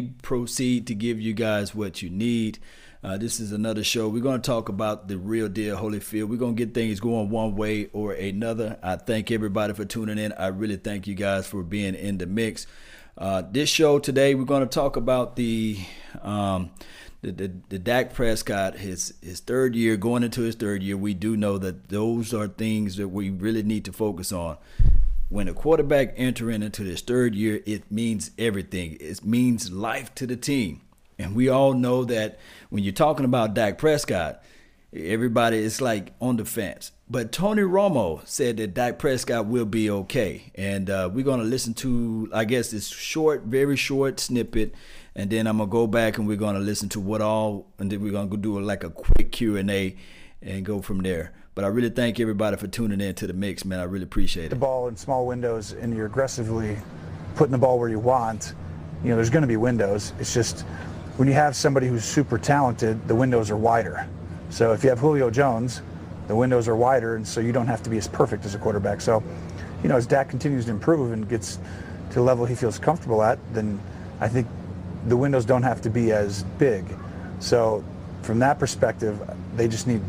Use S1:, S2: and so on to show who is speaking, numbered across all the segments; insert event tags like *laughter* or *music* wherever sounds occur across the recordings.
S1: proceed to give you guys what you need. Uh, this is another show. We're going to talk about the real deal Holyfield. We're going to get things going one way or another. I thank everybody for tuning in. I really thank you guys for being in the mix. Uh, this show today, we're going to talk about the, um, the, the the Dak Prescott his his third year going into his third year. We do know that those are things that we really need to focus on when a quarterback entering into his third year, it means everything. It means life to the team. And we all know that when you're talking about Dak Prescott, everybody is like on the fence. But Tony Romo said that Dak Prescott will be okay. And uh, we're going to listen to, I guess, this short, very short snippet. And then I'm going to go back and we're going to listen to what all, and then we're going to do like a quick Q&A and go from there. But I really thank everybody for tuning in to the mix, man. I really appreciate it.
S2: The ball in small windows and you're aggressively putting the ball where you want, you know, there's going to be windows. It's just when you have somebody who's super talented, the windows are wider. So if you have Julio Jones, the windows are wider, and so you don't have to be as perfect as a quarterback. So, you know, as Dak continues to improve and gets to the level he feels comfortable at, then I think the windows don't have to be as big. So from that perspective, they just need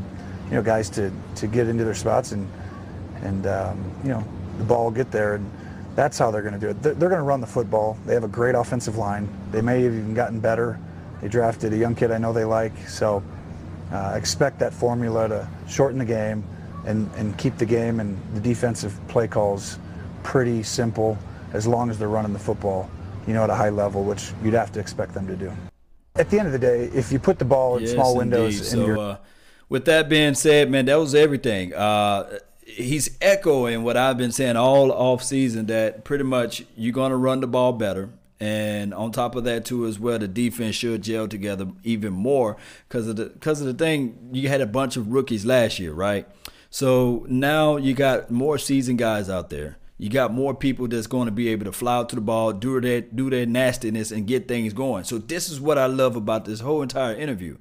S2: you know, guys to, to get into their spots and, and um, you know, the ball will get there. And that's how they're going to do it. They're, they're going to run the football. They have a great offensive line. They may have even gotten better. They drafted a young kid I know they like. So uh, expect that formula to shorten the game and, and keep the game and the defensive play calls pretty simple as long as they're running the football, you know, at a high level, which you'd have to expect them to do. At the end of the day, if you put the ball in
S1: yes,
S2: small windows
S1: indeed.
S2: and
S1: so,
S2: you're
S1: uh, with that being said, man, that was everything. Uh, he's echoing what I've been saying all off season that pretty much you're going to run the ball better. And on top of that, too, as well, the defense should gel together even more because of the because of the thing. You had a bunch of rookies last year, right? So now you got more seasoned guys out there. You got more people that's going to be able to fly out to the ball, do their do their nastiness, and get things going. So this is what I love about this whole entire interview.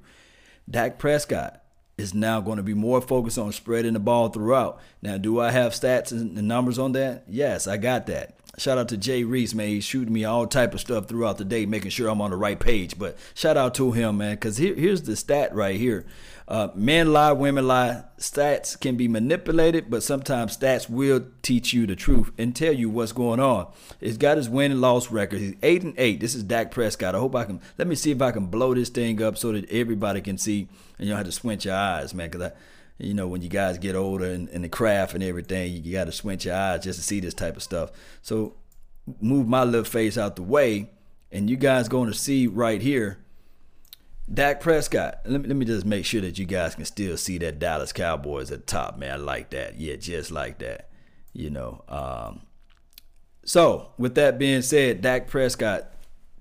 S1: Dak Prescott is now going to be more focused on spreading the ball throughout. Now, do I have stats and numbers on that? Yes, I got that. Shout out to Jay Reese, man. He's shooting me all type of stuff throughout the day, making sure I'm on the right page. But shout out to him, man, because here, here's the stat right here. Uh, men lie, women lie. Stats can be manipulated, but sometimes stats will teach you the truth and tell you what's going on. He's got his win and loss record. He's eight and eight. This is Dak Prescott. I hope I can. Let me see if I can blow this thing up so that everybody can see, and you don't have to squint your eyes, man, because I you know, when you guys get older and in the craft and everything, you got to squint your eyes just to see this type of stuff. So move my little face out the way, and you guys going to see right here. Dak Prescott. Let me, let me just make sure that you guys can still see that Dallas Cowboys at the top, man. I like that. Yeah, just like that. You know. Um, so, with that being said, Dak Prescott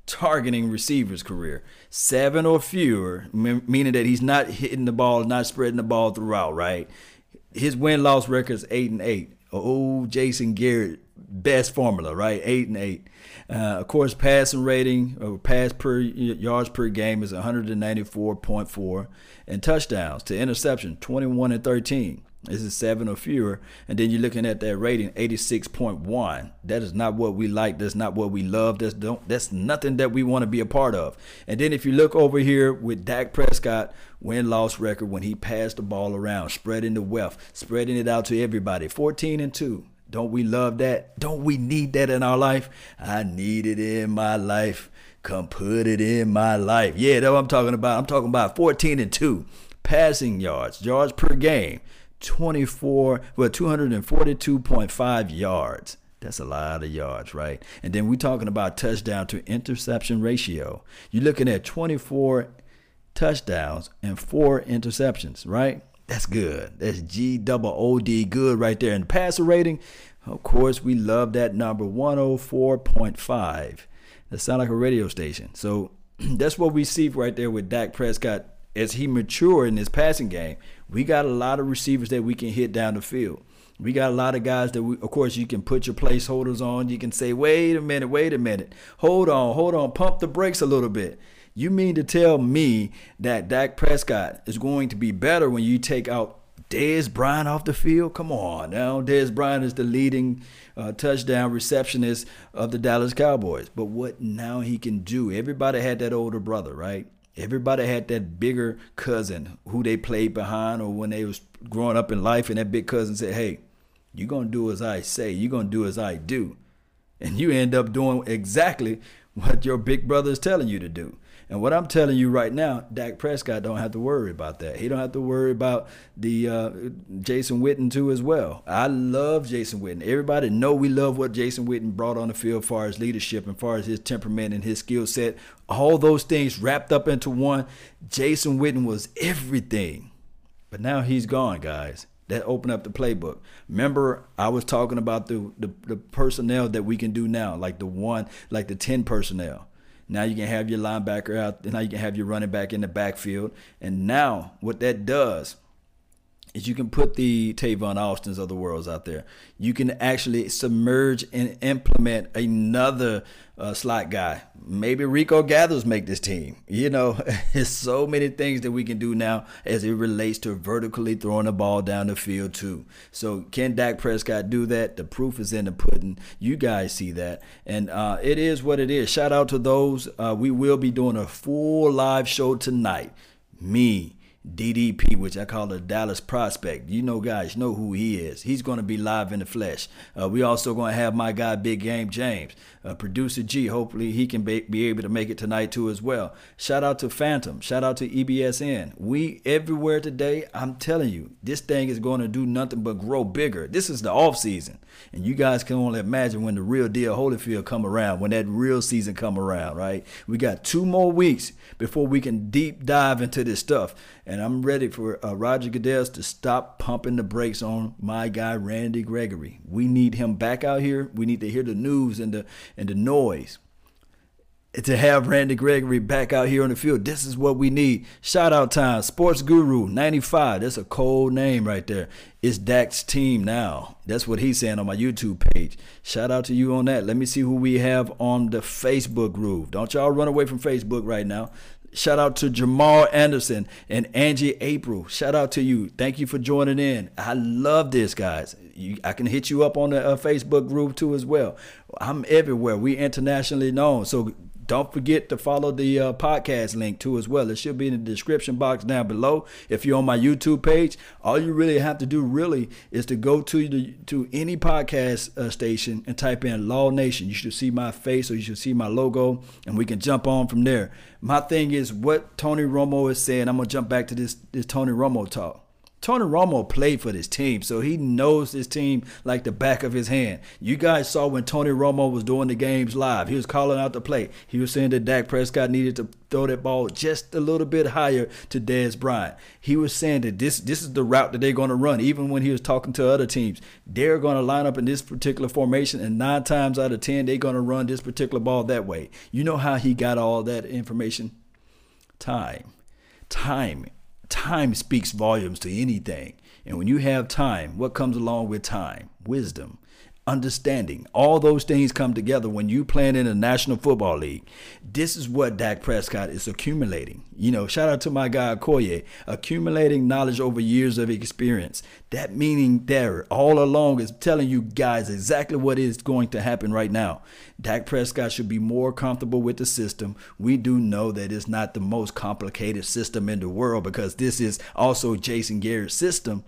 S1: targeting receivers career seven or fewer, meaning that he's not hitting the ball, not spreading the ball throughout. Right, his win loss record is eight and eight. Oh, Jason Garrett, best formula, right? Eight and eight. Uh, of course, passing rating or pass per yards per game is 194.4, and touchdowns to interception 21 and 13. This is seven or fewer. And then you're looking at that rating, 86.1. That is not what we like. That's not what we love. That's don't that's nothing that we want to be a part of. And then if you look over here with Dak Prescott, win-loss record when he passed the ball around, spreading the wealth, spreading it out to everybody. 14 and 2. Don't we love that? Don't we need that in our life? I need it in my life. Come put it in my life. Yeah, that's what I'm talking about. I'm talking about 14 and 2 passing yards, yards per game. 24, well, 242.5 yards. That's a lot of yards, right? And then we're talking about touchdown to interception ratio. You're looking at 24 touchdowns and four interceptions, right? That's good. That's G double O D good right there. And passer rating, of course, we love that number 104.5. That sounds like a radio station. So *clears throat* that's what we see right there with Dak Prescott as he mature in his passing game, we got a lot of receivers that we can hit down the field. We got a lot of guys that we, of course, you can put your placeholders on. You can say, wait a minute, wait a minute. Hold on, hold on, pump the brakes a little bit. You mean to tell me that Dak Prescott is going to be better when you take out Dez Bryant off the field? Come on now. Dez Bryant is the leading uh, touchdown receptionist of the Dallas Cowboys. But what now he can do? Everybody had that older brother, right? Everybody had that bigger cousin who they played behind or when they was growing up in life, and that big cousin said, "Hey, you're gonna do as I say. You're gonna do as I do," and you end up doing exactly what your big brother is telling you to do. And what I'm telling you right now, Dak Prescott don't have to worry about that. He don't have to worry about the uh, Jason Witten too as well. I love Jason Witten. Everybody know we love what Jason Witten brought on the field, far as leadership and far as his temperament and his skill set. All those things wrapped up into one. Jason Witten was everything, but now he's gone, guys that open up the playbook. Remember, I was talking about the, the, the personnel that we can do now, like the one, like the ten personnel. Now you can have your linebacker out. Now you can have your running back in the backfield. And now what that does is you can put the Tavon Austin's of the worlds out there. You can actually submerge and implement another uh, slot guy. Maybe Rico Gathers make this team. You know, *laughs* there's so many things that we can do now as it relates to vertically throwing the ball down the field too. So can Dak Prescott do that? The proof is in the pudding. You guys see that, and uh, it is what it is. Shout out to those. Uh, we will be doing a full live show tonight. Me. DDP, which I call the Dallas prospect. You know, guys, know who he is. He's going to be live in the flesh. Uh, we also going to have my guy, Big Game James, uh, producer G. Hopefully, he can be, be, able to make it tonight too as well. Shout out to Phantom. Shout out to EBSN. We everywhere today. I'm telling you, this thing is going to do nothing but grow bigger. This is the off season, and you guys can only imagine when the real deal Holyfield come around, when that real season come around. Right? We got two more weeks before we can deep dive into this stuff. I'm ready for uh, Roger Goodell to stop pumping the brakes on my guy Randy Gregory. We need him back out here. We need to hear the news and the and the noise. To have Randy Gregory back out here on the field, this is what we need. Shout out time, Sports Guru 95. That's a cold name right there. It's Dak's team now. That's what he's saying on my YouTube page. Shout out to you on that. Let me see who we have on the Facebook groove. Don't y'all run away from Facebook right now. Shout out to Jamal Anderson and Angie April. Shout out to you. Thank you for joining in. I love this, guys. You, I can hit you up on the uh, Facebook group too as well. I'm everywhere. We internationally known. So don't forget to follow the uh, podcast link too as well. It should be in the description box down below. If you're on my YouTube page, all you really have to do really is to go to the to any podcast uh, station and type in Law Nation. You should see my face or you should see my logo, and we can jump on from there. My thing is what Tony Romo is saying. I'm gonna jump back to this this Tony Romo talk. Tony Romo played for this team, so he knows this team like the back of his hand. You guys saw when Tony Romo was doing the games live. He was calling out the play. He was saying that Dak Prescott needed to throw that ball just a little bit higher to Dez Bryant. He was saying that this this is the route that they're going to run. Even when he was talking to other teams, they're going to line up in this particular formation, and nine times out of ten, they're going to run this particular ball that way. You know how he got all that information? Time, time time speaks volumes to anything. And when you have time, what comes along with time? Wisdom understanding. All those things come together when you playing in the National Football League. This is what Dak Prescott is accumulating. You know, shout out to my guy Koye, accumulating knowledge over years of experience. That meaning there all along is telling you guys exactly what is going to happen right now. Dak Prescott should be more comfortable with the system. We do know that it's not the most complicated system in the world because this is also Jason Garrett's system.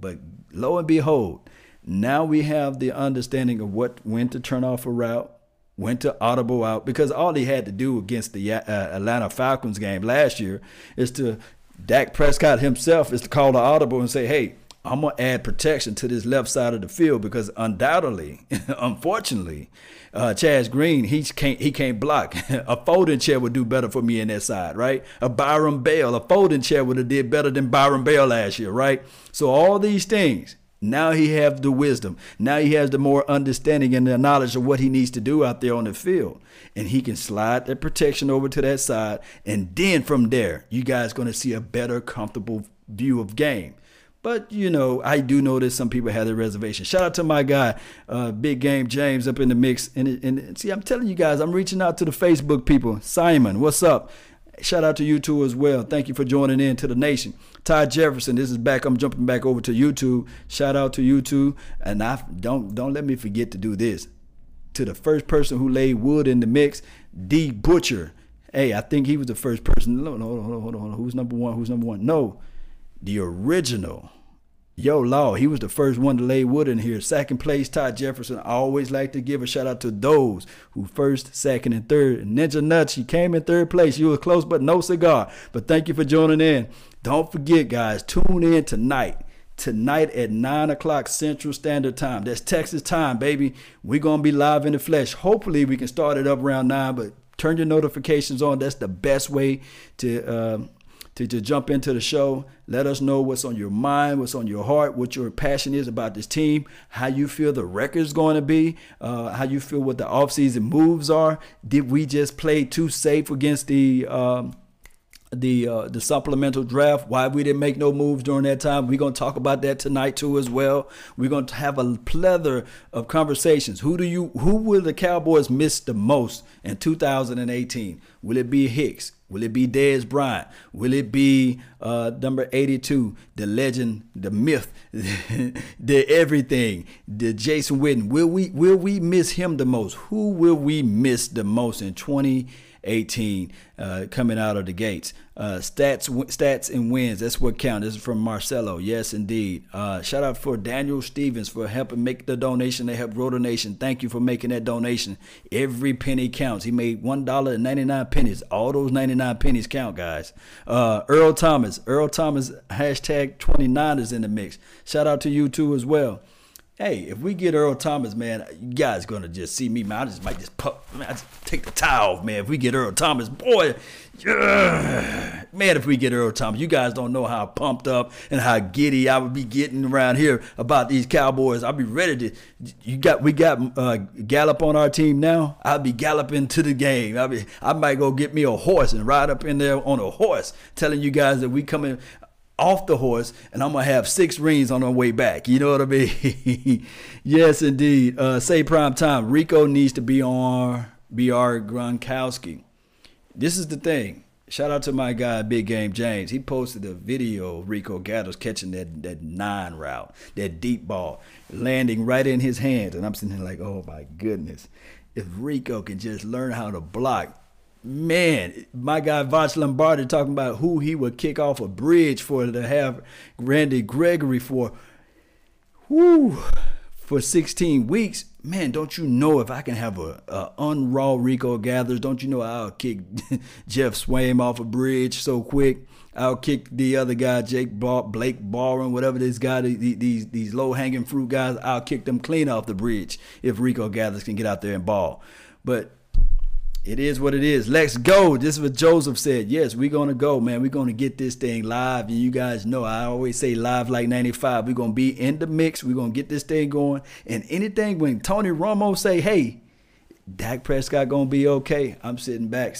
S1: But lo and behold, now we have the understanding of what when to turn off a route, when to audible out, because all he had to do against the uh, Atlanta Falcons game last year is to Dak Prescott himself is to call the audible and say, "Hey, I'm gonna add protection to this left side of the field because undoubtedly, *laughs* unfortunately, uh, Chaz Green he can't he can't block. *laughs* a folding chair would do better for me in that side, right? A Byron Bell, a folding chair would have did better than Byron Bell last year, right? So all these things now he has the wisdom. Now he has the more understanding and the knowledge of what he needs to do out there on the field. And he can slide that protection over to that side. And then from there, you guys going to see a better, comfortable view of game. But, you know, I do notice some people have their reservation. Shout out to my guy, uh, Big Game James, up in the mix. And, and see, I'm telling you guys, I'm reaching out to the Facebook people. Simon, what's up? Shout out to you too as well. Thank you for joining in to the nation. Ty Jefferson, this is back. I'm jumping back over to YouTube. Shout out to you. And I don't don't let me forget to do this. To the first person who laid wood in the mix, D Butcher. Hey, I think he was the first person. Hold on, hold on, hold on, hold on. Who's number one? Who's number one? No, the original. Yo, Law, he was the first one to lay wood in here. Second place, Todd Jefferson. I always like to give a shout out to those who first, second, and third. Ninja Nuts, you came in third place. You were close, but no cigar. But thank you for joining in. Don't forget, guys, tune in tonight. Tonight at 9 o'clock Central Standard Time. That's Texas time, baby. We're going to be live in the flesh. Hopefully, we can start it up around 9, but turn your notifications on. That's the best way to. Uh, to, to jump into the show. Let us know what's on your mind, what's on your heart, what your passion is about this team, how you feel the record's going to be, uh, how you feel what the offseason moves are. Did we just play too safe against the um, the uh, the supplemental draft? Why we didn't make no moves during that time? We're to talk about that tonight too as well. We're to have a plethora of conversations. Who do you who will the cowboys miss the most in 2018 will it be hicks Will it be Dez Bryant? Will it be uh, number 82, the legend, the myth, *laughs* the everything, the Jason Witten? Will we will we miss him the most? Who will we miss the most in 2018 uh, coming out of the gates? Uh, stats, stats and wins. That's what counts. This is from Marcelo. Yes, indeed. Uh, shout out for Daniel Stevens for helping make the donation. They helped grow the nation. Thank you for making that donation. Every penny counts. He made one dollar and ninety nine pennies. All those ninety nine pennies count, guys. Uh, Earl Thomas. Earl Thomas hashtag twenty nine is in the mix. Shout out to you too as well hey, if we get Earl Thomas, man, you guys gonna just see me, man. I just might just pop, man, I just take the tie off, man. If we get Earl Thomas, boy, yeah. man, if we get Earl Thomas, you guys don't know how pumped up and how giddy I would be getting around here about these Cowboys. I'd be ready to. You got, we got uh, Gallup on our team now. I'd be galloping to the game. I be, I might go get me a horse and ride up in there on a horse, telling you guys that we coming off the horse and I'm gonna have six rings on our way back. You know what I mean? *laughs* yes, indeed. Uh, say prime time. Rico needs to be on BR Gronkowski. This is the thing. Shout out to my guy Big Game James. He posted a video of Rico Gathers catching that that nine route, that deep ball, landing right in his hands. And I'm sitting there like, oh my goodness. If Rico can just learn how to block, man, my guy Vach Lombardi talking about who he would kick off a bridge for to have Randy Gregory for, whoo, for 16 weeks. Man, don't you know if I can have a, a unraw Rico Gathers, don't you know I'll kick *laughs* Geoff Swaim off a bridge so quick? I'll kick the other guy, Jake Blake Ballroom, whatever this guy, these these low hanging fruit guys. I'll kick them clean off the bridge if Rico Gathers can get out there and ball. But it is what it is. Let's go. This is what Joseph said. Yes, we're gonna go, man. We're gonna get this thing live. And you guys know I always say live like 95. We're gonna be in the mix. We're gonna get this thing going. And anything when Tony Romo say, hey, Dak Prescott gonna be okay, I'm sitting back